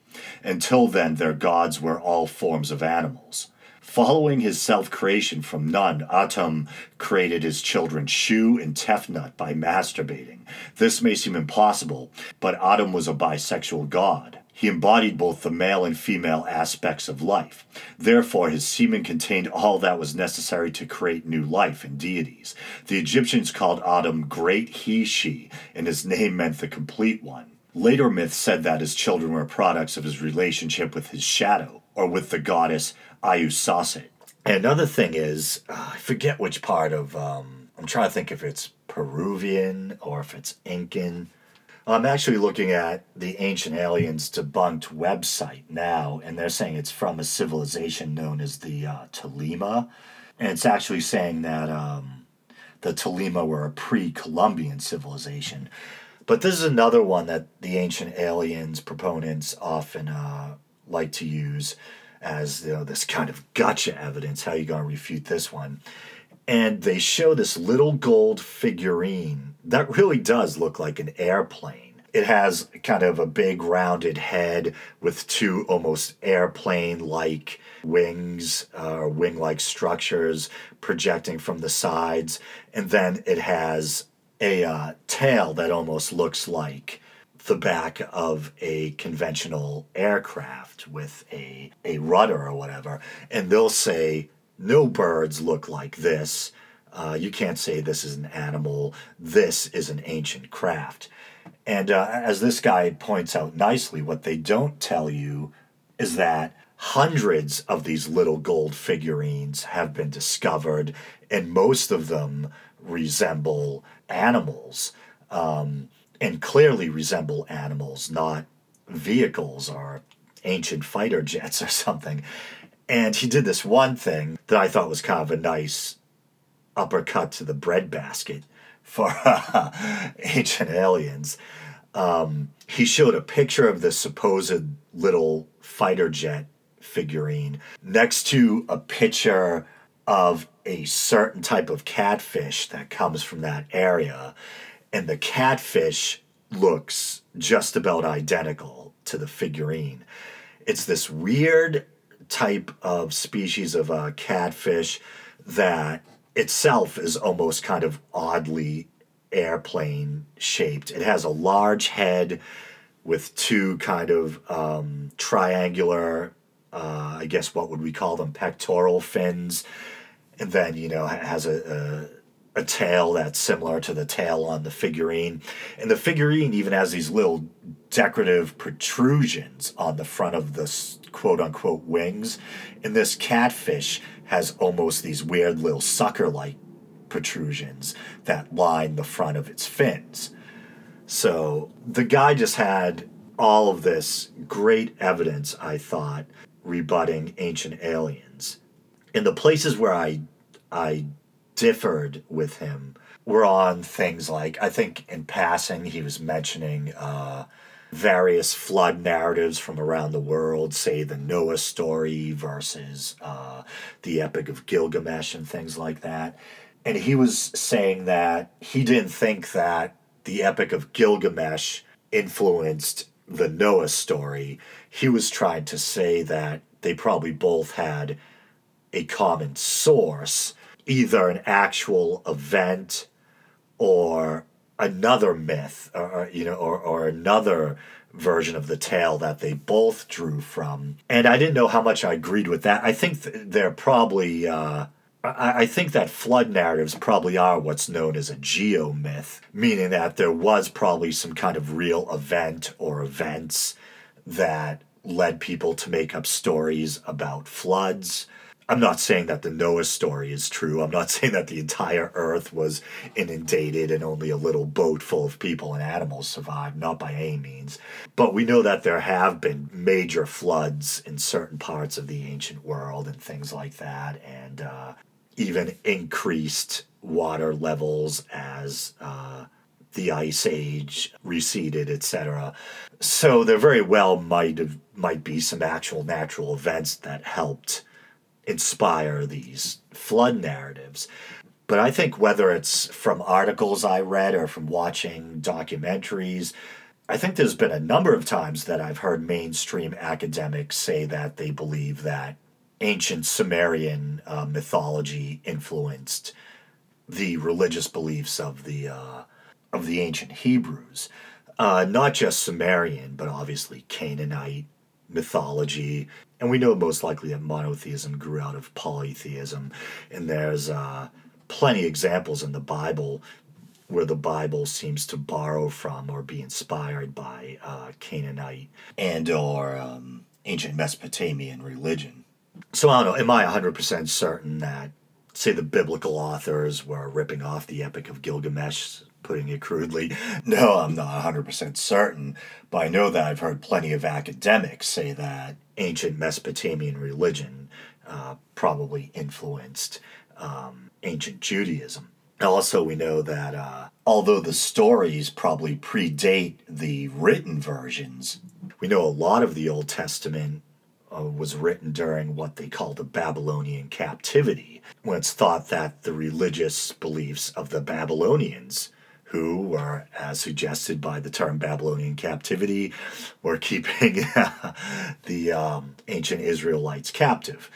Until then, their gods were all forms of animals. Following his self creation from Nun, Atum created his children Shu and Tefnut by masturbating. This may seem impossible, but Atum was a bisexual god. He embodied both the male and female aspects of life. Therefore, his semen contained all that was necessary to create new life and deities. The Egyptians called Atum Great He She, and his name meant the complete one. Later myths said that his children were products of his relationship with his shadow, or with the goddess Iusaaset. And another thing is, uh, I forget which part of, um, I'm trying to think if it's Peruvian or if it's Incan I'm actually looking at the Ancient Aliens Debunked website now, and they're saying it's from a civilization known as the uh. And it's actually saying that um, the Tolima were a pre Columbian civilization. But this is another one that the Ancient Aliens proponents often uh, like to use as you know, this kind of gotcha evidence. How you going to refute this one? And they show this little gold figurine that really does look like an airplane. It has kind of a big rounded head with two almost airplane like wings uh, or wing like structures projecting from the sides. And then it has a uh, tail that almost looks like the back of a conventional aircraft with a, a rudder or whatever. And they'll say, no birds look like this uh, you can't say this is an animal, this is an ancient craft. And uh, as this guy points out nicely, what they don't tell you is that hundreds of these little gold figurines have been discovered, and most of them resemble animals, um, and clearly resemble animals, not vehicles or ancient fighter jets *laughs* or something. And he did this one thing that I thought was kind of a nice uppercut to the breadbasket for *laughs* Ancient Aliens. Um, he showed a picture of the supposed little fighter jet figurine next to a picture of a certain type of catfish that comes from that area. And the catfish looks just about identical to the figurine. It's this weird type of species of uh, catfish that itself is almost kind of oddly airplane shaped. It has a large head with two kind of um, triangular, uh, I guess what would we call them, pectoral fins, and then you know has a, a tail that's similar to the tail on the figurine, and the figurine even has these little decorative protrusions on the front of the quote unquote wings, and this catfish has almost these weird little sucker like protrusions that line the front of its fins. So the guy just had all of this great evidence, I thought, rebutting ancient aliens. In the places where I I differed with him were on things like I think in passing he was mentioning uh, various flood narratives from around the world, say the Noah story versus uh, the Epic of Gilgamesh and things like that. And he was saying that he didn't think that the Epic of Gilgamesh influenced the Noah story. He was trying to say that they probably both had a common source, either an actual event or another myth or, you know or, or another version of the tale that they both drew from. And i didn't know how much i agreed with that. I think th- they're probably uh, I, I think that flood narratives probably are what's known as a geomyth meaning that there was probably some kind of real event or events that led people to make up stories about floods I'm not saying that the Noah story is true. I'm not *laughs* saying that the entire earth was inundated and only a little boat full of people and animals survived, not by any means. But we know that there have been major floods in certain parts of the ancient world and things like that, and uh, even increased water levels as. Uh, the ice age receded, etc. So there very well might have might be some actual natural events that helped inspire these flood narratives. But I think whether it's from articles I read or from watching documentaries, I think there's been a number of times that I've heard mainstream academics say that they believe that ancient Sumerian uh, mythology influenced the religious beliefs of the uh, of the ancient Hebrews. Uh, not just Sumerian, but obviously Canaanite mythology. And we know most likely that monotheism grew out of polytheism. And there's uh, plenty examples in the Bible where the Bible seems to borrow from or be inspired by uh, Canaanite and or um, ancient Mesopotamian religion. So I don't know, am I 100% certain that, say, the biblical authors were ripping off the Epic of Gilgamesh, putting it crudely? *laughs* No, I'm not 100% certain, but I know that I've heard plenty of academics say that ancient Mesopotamian religion uh, probably influenced um, ancient Judaism. Also, we know that uh, although the stories probably predate the written versions, we know a lot of the Old Testament uh, was written during what they call the Babylonian captivity, when it's thought that the religious beliefs of the Babylonians, who were, as suggested by the term Babylonian captivity, were keeping *laughs* the um, ancient Israelites captive.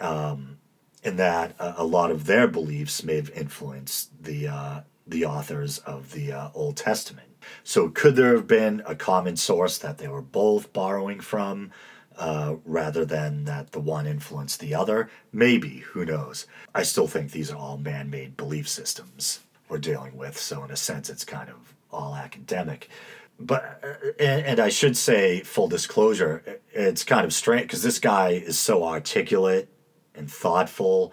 Um, and that a lot of their beliefs may have influenced the uh, the authors of the uh, Old Testament. So, could there have been a common source that they were both borrowing from, uh, rather than that the one influenced the other? Maybe. Who knows? I still think these are all man-made belief systems we're dealing with. So, in a sense, it's kind of all academic. But uh, and, and I should say, full disclosure, it's kind of strange because this guy is so articulate and thoughtful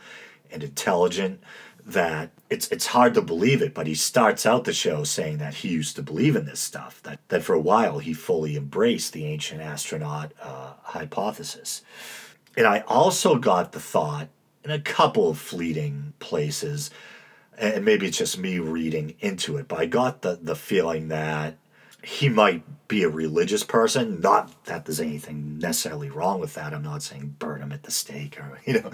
and intelligent that it's it's hard to believe it, but he starts out the show saying that he used to believe in this stuff. That that for a while he fully embraced the ancient astronaut uh, hypothesis. And I also got the thought in a couple of fleeting places, and maybe it's just me reading into it, but I got the the feeling that he might be a religious person. Not that there's anything necessarily wrong with that. I'm not saying burn him at the stake or, *laughs* you know,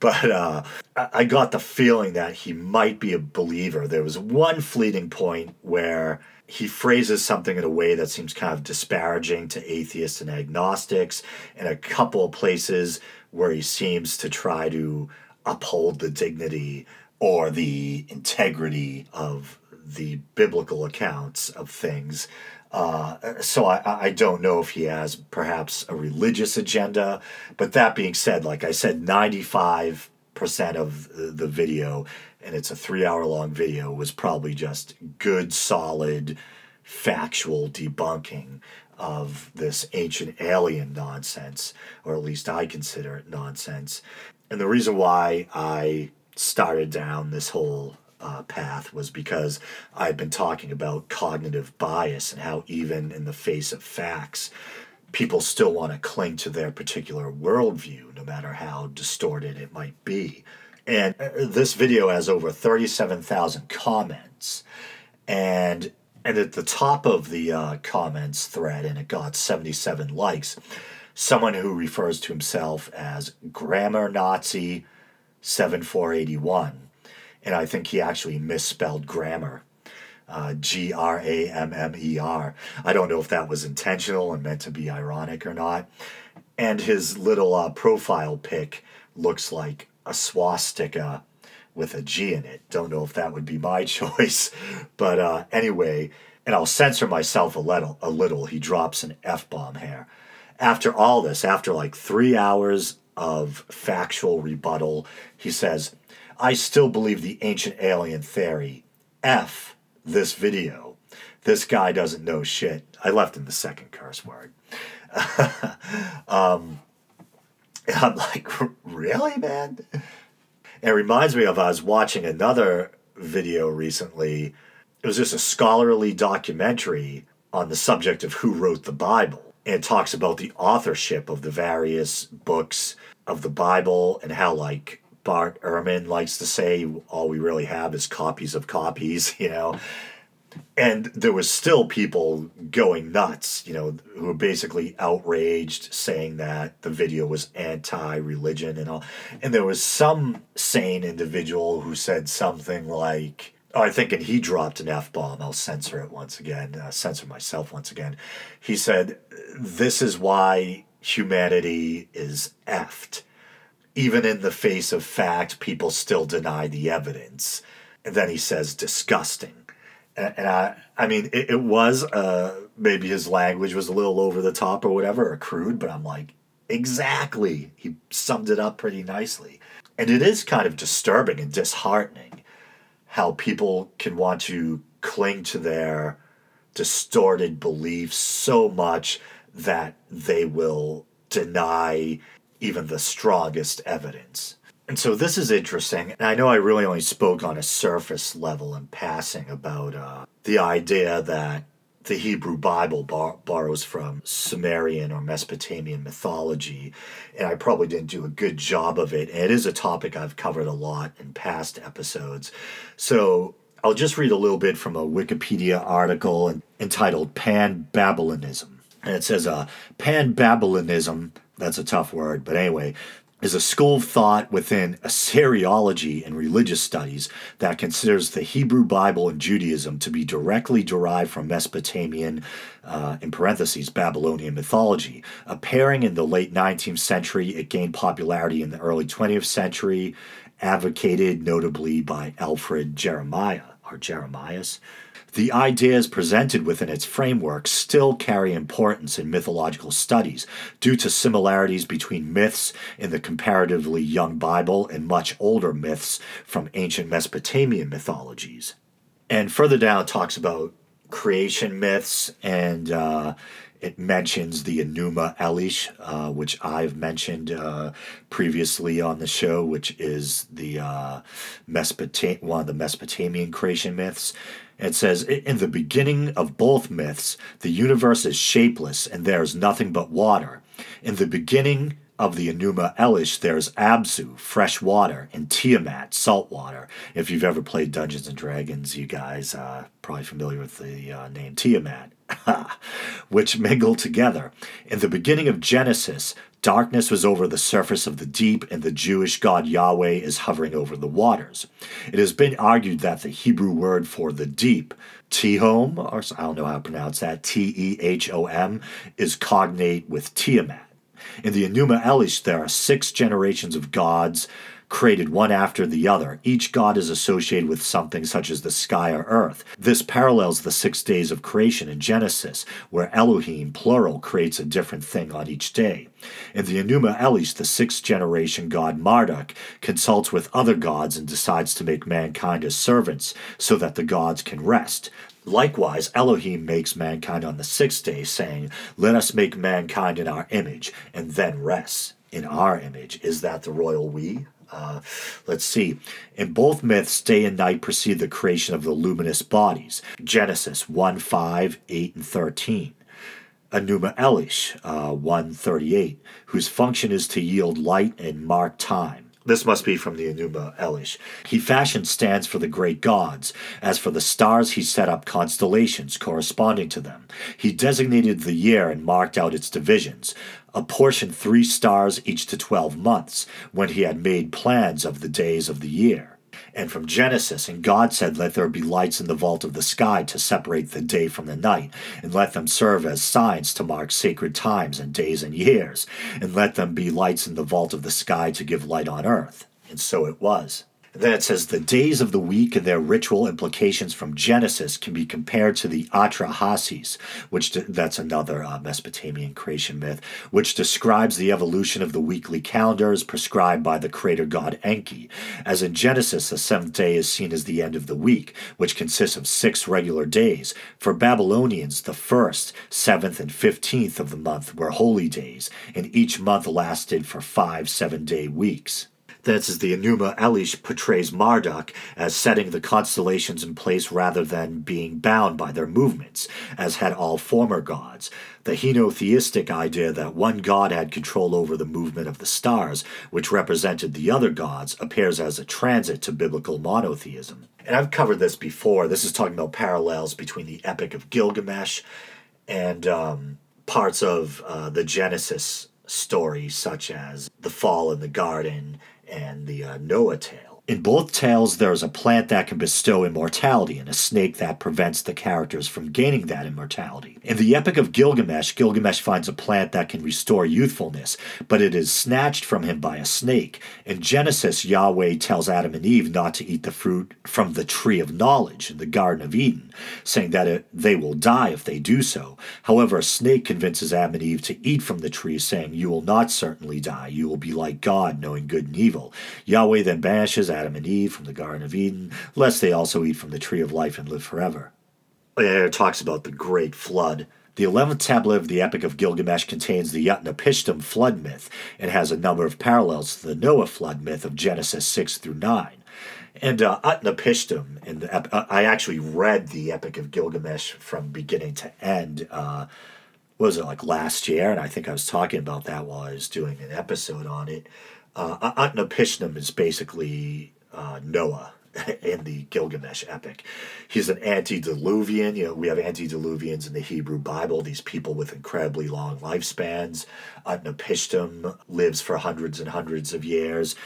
but uh, I got the feeling that he might be a believer. There was one fleeting point where he phrases something in a way that seems kind of disparaging to atheists and agnostics, and a couple of places where he seems to try to uphold the dignity or the integrity of the biblical accounts of things. Uh, so I, I don't know if he has perhaps a religious agenda. But that being said, like I said, 95% of the video, and it's a three hour long video, was probably just good, solid, factual debunking of this ancient alien nonsense, or at least I consider it nonsense. And the reason why I started down this whole uh, path was because I've been talking about cognitive bias and how, even in the face of facts, people still want to cling to their particular worldview, no matter how distorted it might be. And uh, this video has over 37,000 comments. And and at the top of the uh, comments thread, and it got 77 likes, someone who refers to himself as Grammar Nazi 7481 and I think he actually misspelled grammar. Uh, G R A M M E R. I don't know if that was intentional and meant to be ironic or not. And his little uh, profile pic looks like a swastika with a G in it. Don't know if that would be my *laughs* choice. But uh, anyway, and I'll censor myself a little, a little. He drops an F bomb here. After all this, after like three hours of factual rebuttal, he says, I still believe the ancient alien theory. F this video. This guy doesn't know shit. I left in the second curse word. *laughs* um, *laughs* I'm like, really, man? It reminds me of I was watching another video recently. It was just a scholarly documentary on the subject of who wrote the Bible. And it talks about the authorship of the various books of the Bible and how, like, Bart Ehrman likes to say, all we really have is copies of copies, *laughs* you know. And there was still people going nuts, you know, who were basically outraged, saying that the video was anti-religion and all. And there was some sane individual who said something like, I think, and he dropped an F bomb. I'll censor it once again, uh, censor myself once again. He said, This is why humanity is effed even in the face of fact, people still deny the evidence. And then he says, disgusting. And, and I, I mean, it, it was uh, maybe his language was a little over the top or whatever, or crude, but I'm like, exactly. He summed it up pretty nicely. And it is kind of disturbing and disheartening how people can want to cling to their distorted beliefs so much that they will deny even the strongest evidence. And so this is interesting. And I know I really only spoke on a surface level in passing about uh, the idea that the Hebrew Bible bar- borrows from Sumerian or Mesopotamian mythology, and I probably didn't do a good job of it. And it is a topic I've covered a lot in past episodes. So I'll just read a little bit from a Wikipedia article entitled Pan Babylonism. And it says, uh, Pan Babylonism, that's a tough word, but anyway, is a school of thought within Assyriology and religious studies that considers the Hebrew Bible and Judaism to be directly derived from Mesopotamian, uh, in parentheses, Babylonian mythology. Appearing in the late 19th century, it gained popularity in the early 20th century, advocated notably by Alfred Jeremiah or Jeremias. The ideas presented within its framework still carry importance in mythological studies due to similarities between myths in the comparatively young Bible and much older myths from ancient Mesopotamian mythologies. And further down, it talks about creation myths and uh, it mentions the Enuma Elish, uh, which I've mentioned uh, previously on the show, which is the uh, Mesopota- one of the Mesopotamian creation myths. It says, In the beginning of both myths, the universe is shapeless and there is nothing but water. In the beginning of the Enuma Elish, there's Abzu, fresh water, and Tiamat, salt water. If you've ever played Dungeons and Dragons, you guys are uh, probably familiar with the uh, name Tiamat, *laughs* which mingle together. In the beginning of Genesis, Darkness was over the surface of the deep, and the Jewish God Yahweh is hovering over the waters. It has been argued that the Hebrew word for the deep, Tehom, or I don't know how to pronounce that, T E H O M, is cognate with Tiamat. In the Enuma Elish, there are six generations of gods created one after the other. Each god is associated with something such as the sky or earth. This parallels the six days of creation in Genesis, where Elohim, plural, creates a different thing on each day. In the Enuma Elish, the sixth generation god Marduk consults with other gods and decides to make mankind as servants so that the gods can rest. Likewise, Elohim makes mankind on the sixth day, saying, Let us make mankind in our image, and then rests in our image. Is that the royal we? Uh, let's see. In both myths, day and night precede the creation of the luminous bodies. Genesis 1 5, 8, and 13. Enuma Elish uh, 138, whose function is to yield light and mark time. This must be from the Enuma Elish. He fashioned stands for the great gods. As for the stars, he set up constellations corresponding to them. He designated the year and marked out its divisions apportioned three stars each to twelve months, when he had made plans of the days of the year. And from Genesis, and God said, Let there be lights in the vault of the sky to separate the day from the night, and let them serve as signs to mark sacred times and days and years, and let them be lights in the vault of the sky to give light on earth. And so it was. Then it says the days of the week and their ritual implications from Genesis can be compared to the Atrahasis, which de- that's another uh, Mesopotamian creation myth, which describes the evolution of the weekly calendar as prescribed by the creator god Enki. As in Genesis, the seventh day is seen as the end of the week, which consists of six regular days. For Babylonians, the first, seventh, and fifteenth of the month were holy days, and each month lasted for five seven day weeks. This is the Enuma Elish portrays Marduk as setting the constellations in place rather than being bound by their movements, as had all former gods. The henotheistic idea that one god had control over the movement of the stars, which represented the other gods, appears as a transit to biblical monotheism. And I've covered this before. This is talking about parallels between the Epic of Gilgamesh and um, parts of uh, the Genesis story, such as the fall in the garden and the uh, Noah tale. In both tales, there is a plant that can bestow immortality and a snake that prevents the characters from gaining that immortality. In the Epic of Gilgamesh, Gilgamesh finds a plant that can restore youthfulness, but it is snatched from him by a snake. In Genesis, Yahweh tells Adam and Eve not to eat the fruit from the tree of knowledge in the Garden of Eden, saying that it, they will die if they do so. However, a snake convinces Adam and Eve to eat from the tree, saying, You will not certainly die. You will be like God, knowing good and evil. Yahweh then banishes Adam and Eve from the Garden of Eden, lest they also eat from the tree of life and live forever. It talks about the great flood. The 11th tablet of the Epic of Gilgamesh contains the Utnapishtim flood myth and has a number of parallels to the Noah flood myth of Genesis 6 through 9. And uh, Utnapishtim, in the ep- I actually read the Epic of Gilgamesh from beginning to end. Uh, was it like last year? And I think I was talking about that while I was doing an episode on it. Uh, is basically uh, Noah *laughs* in the Gilgamesh epic. He's an antediluvian. You know, we have antediluvians in the Hebrew Bible, these people with incredibly long lifespans. Utnapishtim lives for hundreds and hundreds of years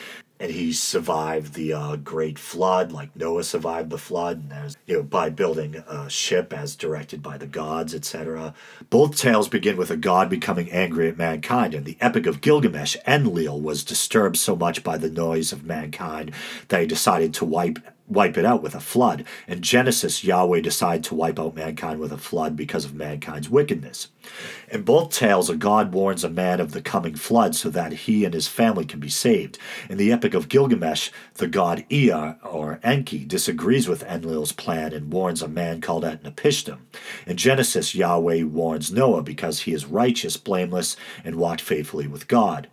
and he survived the uh, great flood, like Noah survived the flood, and there's, you know, by building a ship as directed by the gods, etc. Both tales begin with a god becoming angry at mankind, and the Epic of Gilgamesh, Enlil, was disturbed so much by the noise of mankind that he decided to wipe wipe it out with a flood. In Genesis, Yahweh decided to wipe out mankind with a flood because of mankind's wickedness. In both tales, a god warns a man of the coming flood so that he and his family can be saved. In the Epic of Gilgamesh, the god Ea, or Enki, disagrees with Enlil's plan and warns a man called Utnapishtim. In Genesis, Yahweh warns Noah because he is righteous, blameless, and walked faithfully with God.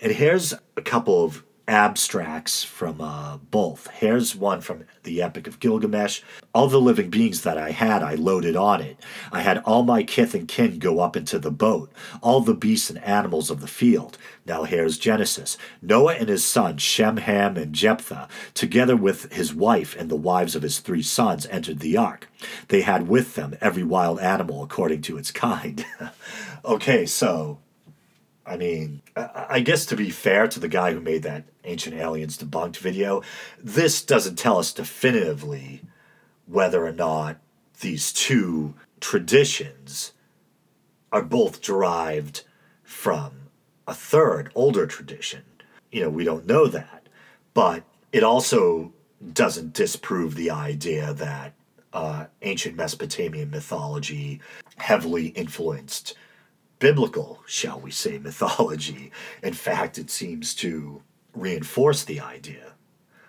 And here's a couple of abstracts from uh, both. Here's one from the Epic of Gilgamesh. All the living beings that I had, I loaded on it. I had all my kith and kin go up into the boat, all the beasts and animals of the field. Now here's Genesis. Noah and his sons, Shem, Ham, and Japheth, together with his wife and the wives of his three sons, entered the ark. They had with them every wild animal according to its kind. *laughs* okay, so I mean, I guess to be fair to the guy who made that Ancient Aliens Debunked video, this doesn't tell us definitively whether or not these two traditions are both derived from a third, older tradition. You know, we don't know that. But it also doesn't disprove the idea that uh, ancient Mesopotamian mythology heavily influenced biblical, shall we say, mythology. In fact, it seems to reinforce the idea.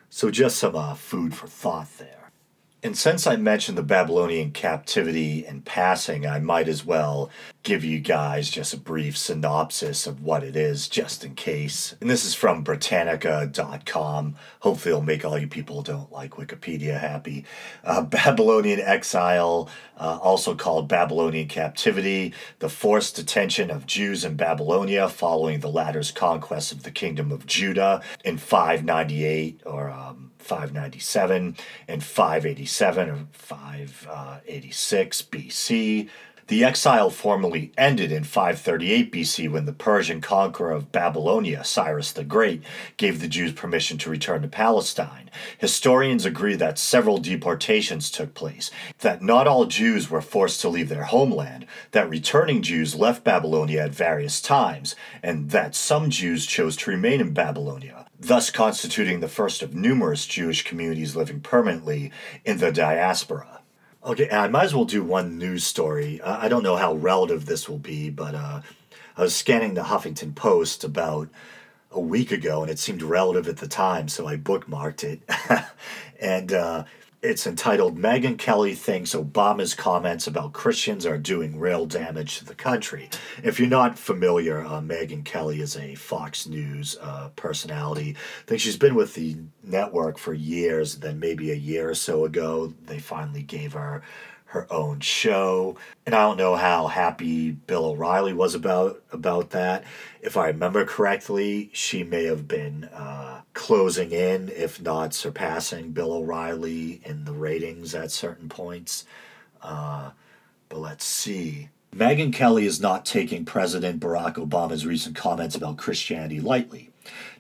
So, just some uh, food for thought there. And since I mentioned the Babylonian captivity and passing, I might as well give you guys just a brief synopsis of what it is, just in case. And this is from Britannica.com. Hopefully, it'll make all you people who don't like Wikipedia happy. Uh, *laughs* Babylonian exile, uh, also called Babylonian captivity, the forced detention of Jews in Babylonia following the latter's conquest of the kingdom of Judah in 598 or um, 597 and 587 or 586 uh, BC. The exile formally ended in 538 BC when the Persian conqueror of Babylonia, Cyrus the Great, gave the Jews permission to return to Palestine. Historians agree that several deportations took place, that not all Jews were forced to leave their homeland, that returning Jews left Babylonia at various times, and that some Jews chose to remain in Babylonia, thus constituting the first of numerous Jewish communities living permanently in the diaspora. Okay, I might as well do one news story. I don't know how relative this will be, but uh, I was scanning the Huffington Post about a week ago, and it seemed relative at the time, so I bookmarked it. *laughs* and uh, it's entitled Megyn Kelly Thinks Obama's Comments About Christians Are Doing Real Damage to the Country. If you're not familiar, uh, Megyn Kelly is a Fox News uh, personality. I think she's been with the network for years. Then, maybe a year or so ago, they finally gave her her own show. And I don't know how happy Bill O'Reilly was about about that. If I remember correctly, she may have been uh, closing in, if not surpassing Bill O'Reilly in the ratings at certain points. Uh, but let's see. Megyn Kelly is not taking President Barack Obama's recent comments about Christianity lightly.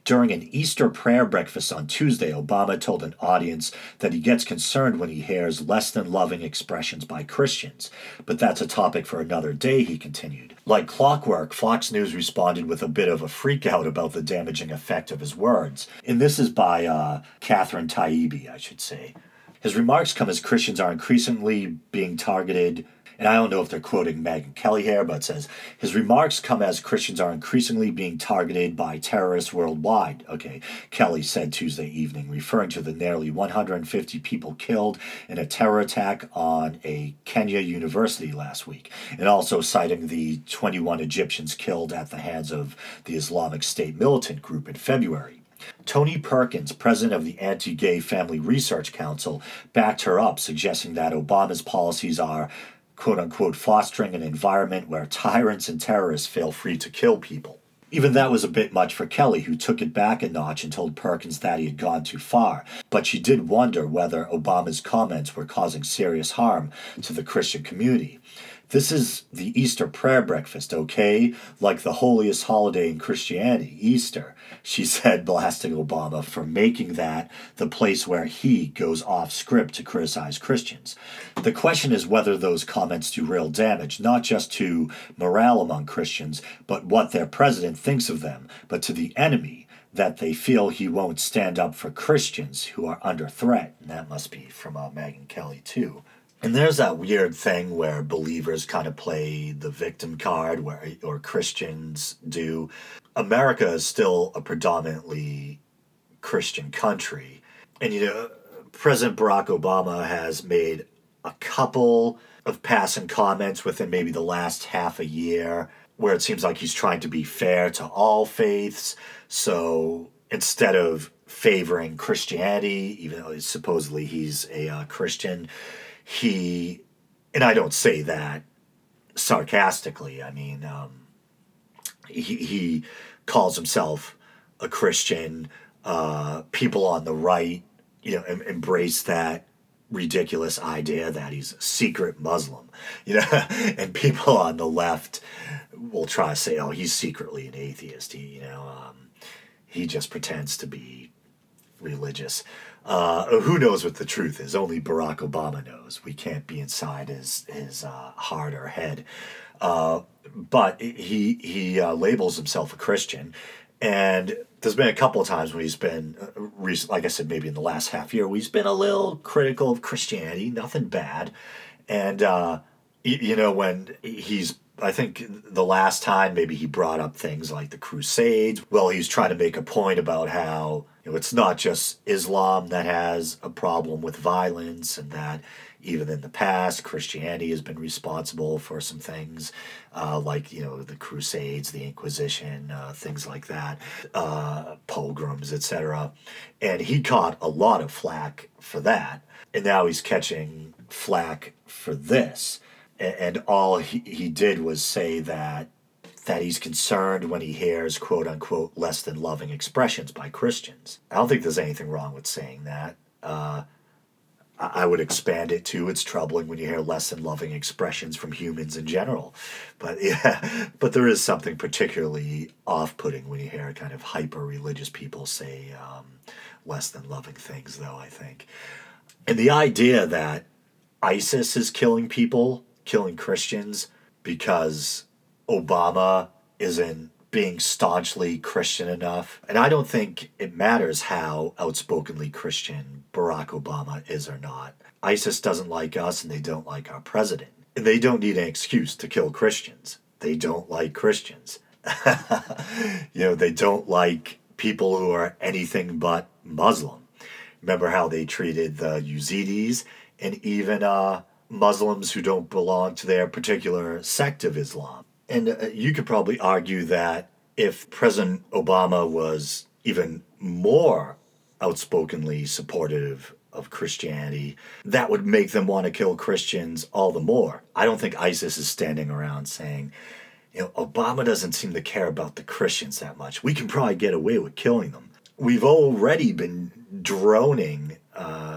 During an Easter prayer breakfast on Tuesday, Obama told an audience that he gets concerned when he hears less than loving expressions by Christians. But that's a topic for another day, he continued. Like clockwork, Fox News responded with a bit of a freakout about the damaging effect of his words. And this is by uh, Catherine Taibi, I should say. His remarks come as Christians are increasingly being targeted and I don't know if they're quoting Megyn Kelly here, but says his remarks come as Christians are increasingly being targeted by terrorists worldwide. Okay, Kelly said Tuesday evening, referring to the nearly 150 people killed in a terror attack on a Kenya university last week, and also citing the 21 Egyptians killed at the hands of the Islamic State militant group in February. Tony Perkins, president of the Anti Gay Family Research Council, backed her up, suggesting that Obama's policies are quote unquote fostering an environment where tyrants and terrorists feel free to kill people. Even that was a bit much for Kelly, who took it back a notch and told Perkins that he had gone too far. But she did wonder whether Obama's comments were causing serious harm to the Christian community. This is the Easter prayer breakfast, okay? Like the holiest holiday in Christianity, Easter, she said, blasting Obama for making that the place where he goes off script to criticize Christians. The question is whether those comments do real damage, not just to morale among Christians, but what their president thinks of them, but to the enemy, that they feel he won't stand up for Christians who are under threat. And that must be from uh, Megyn Kelly, too. And there's that weird thing where believers kind of play the victim card, where or Christians do. America is still a predominantly Christian country, and you know, President Barack Obama has made a couple of passing comments within maybe the last half a year where it seems like he's trying to be fair to all faiths. So instead of favoring Christianity, even though supposedly he's a uh, Christian, he, and I don't say that sarcastically, I mean, um, he, he calls himself a Christian. Uh, people on the right, you know, em- embrace that ridiculous idea that he's a secret Muslim, *laughs* you know, and people on the left will try to say, oh, he's secretly an atheist. He, you know, um, he just pretends to be religious. Uh, who knows what the truth is? Only Barack Obama knows. We can't be inside his his uh, heart or head. Uh, but he he uh, labels himself a Christian, and there's been a couple of times when he's been, uh, recent, like I said, maybe in the last half year, he's been a little critical of Christianity. Nothing bad, and uh, you know when he's I think the last time maybe he brought up things like the Crusades. Well, he's trying to make a point about how you know, it's not just Islam that has a problem with violence, and that even in the past, Christianity has been responsible for some things, uh, like you know the Crusades, the Inquisition, uh, things like that, uh, pogroms, etc. And he caught a lot of flack for that, and now he's catching flack for this. And, all he, he did was say that that he's concerned when he hears quote unquote less than loving expressions by Christians. I don't think there's anything wrong with saying that. Uh, I would expand it to it's troubling when you hear less than loving expressions from humans in general. But *laughs* yeah, but there is something particularly off putting when you hear kind of hyper religious people say um, less than loving things, though, I think. And the idea that ISIS is killing people, killing Christians, because Obama isn't being staunchly Christian enough. And I don't think it matters how outspokenly Christian Barack Obama is or not. ISIS doesn't like us and they don't like our president. And they don't need an excuse to kill Christians. They don't like Christians. *laughs* you know, they don't like people who are anything but Muslim. Remember how they treated the Yazidis and even uh, Muslims who don't belong to their particular sect of Islam. And uh, you could probably argue that if President Obama was even more outspokenly supportive of Christianity, that would make them want to kill Christians all the more. I don't think ISIS is standing around saying, you know, Obama doesn't seem to care about the Christians that much. We can probably get away with killing them. We've already been droning uh,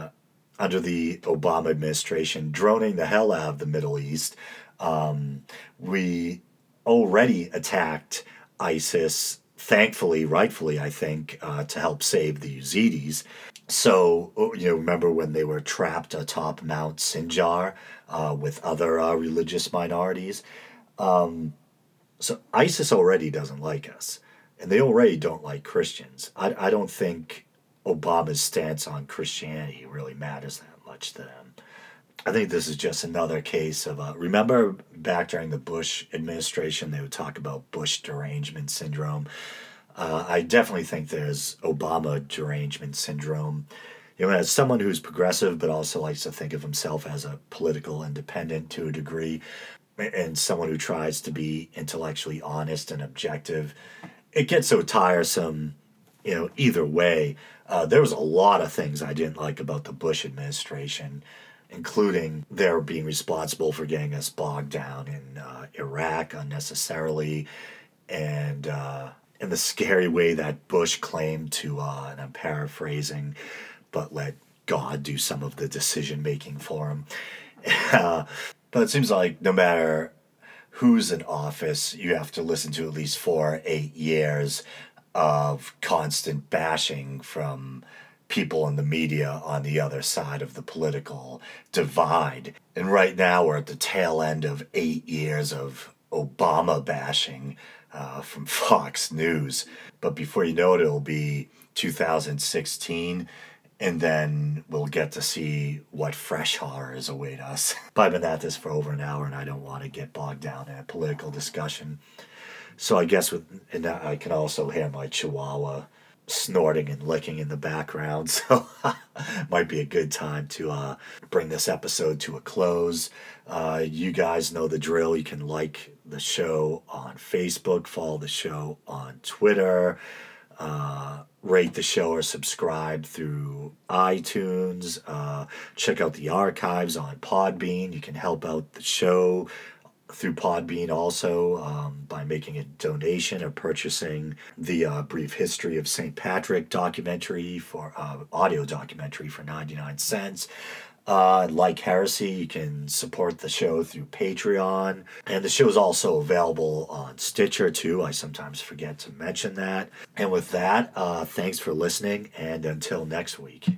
under the Obama administration, droning the hell out of the Middle East. Um, we already attacked ISIS thankfully, rightfully, I think, uh, to help save the Yazidis. So, uh, you know, remember when they were trapped atop Mount Sinjar uh, with other uh, religious minorities? Um, so, ISIS already doesn't like us, and they already don't like Christians. I, I don't think Obama's stance on Christianity really matters that much to them. I think this is just another case of uh, remember back during the Bush administration, they would talk about Bush derangement syndrome. Uh, I definitely think there's Obama derangement syndrome. You know, as someone who's progressive but also likes to think of himself as a political independent to a degree, and someone who tries to be intellectually honest and objective, it gets so tiresome. You know, either way, uh, there was a lot of things I didn't like about the Bush administration including their being responsible for getting us bogged down in uh, Iraq unnecessarily, and uh, in the scary way that Bush claimed to, uh, and I'm paraphrasing, but let God do some of the decision making for him. *laughs* Uh, but it seems like no matter who's in office, you have to listen to at least four, eight years of constant bashing from people in the media on the other side of the political divide. And right now we're at the tail end of eight years of Obama bashing uh, from *laughs* Fox News. But before you know it, it'll be 2016 and then we'll get to see what fresh horrors await us. *laughs* I've been at this for over an hour and I don't want to get bogged down in a political discussion. So I guess with and I can also hear my chihuahua snorting and licking in the background. *laughs* So might be a good time to uh, bring this episode to a close. Uh, you guys know the drill. You can like the show on Facebook, follow the show on Twitter, uh, rate the show or subscribe through iTunes. Uh, check out the archives on Podbean. You can help out the show through Podbean also um, by making a donation or purchasing the uh, brief history of St. Patrick documentary for uh, audio documentary for 99 cents. Uh, like Heresy, you can support the show through Patreon. And the show is also available on Stitcher too. I sometimes forget to mention that. And with that, uh, thanks for listening, and until next week.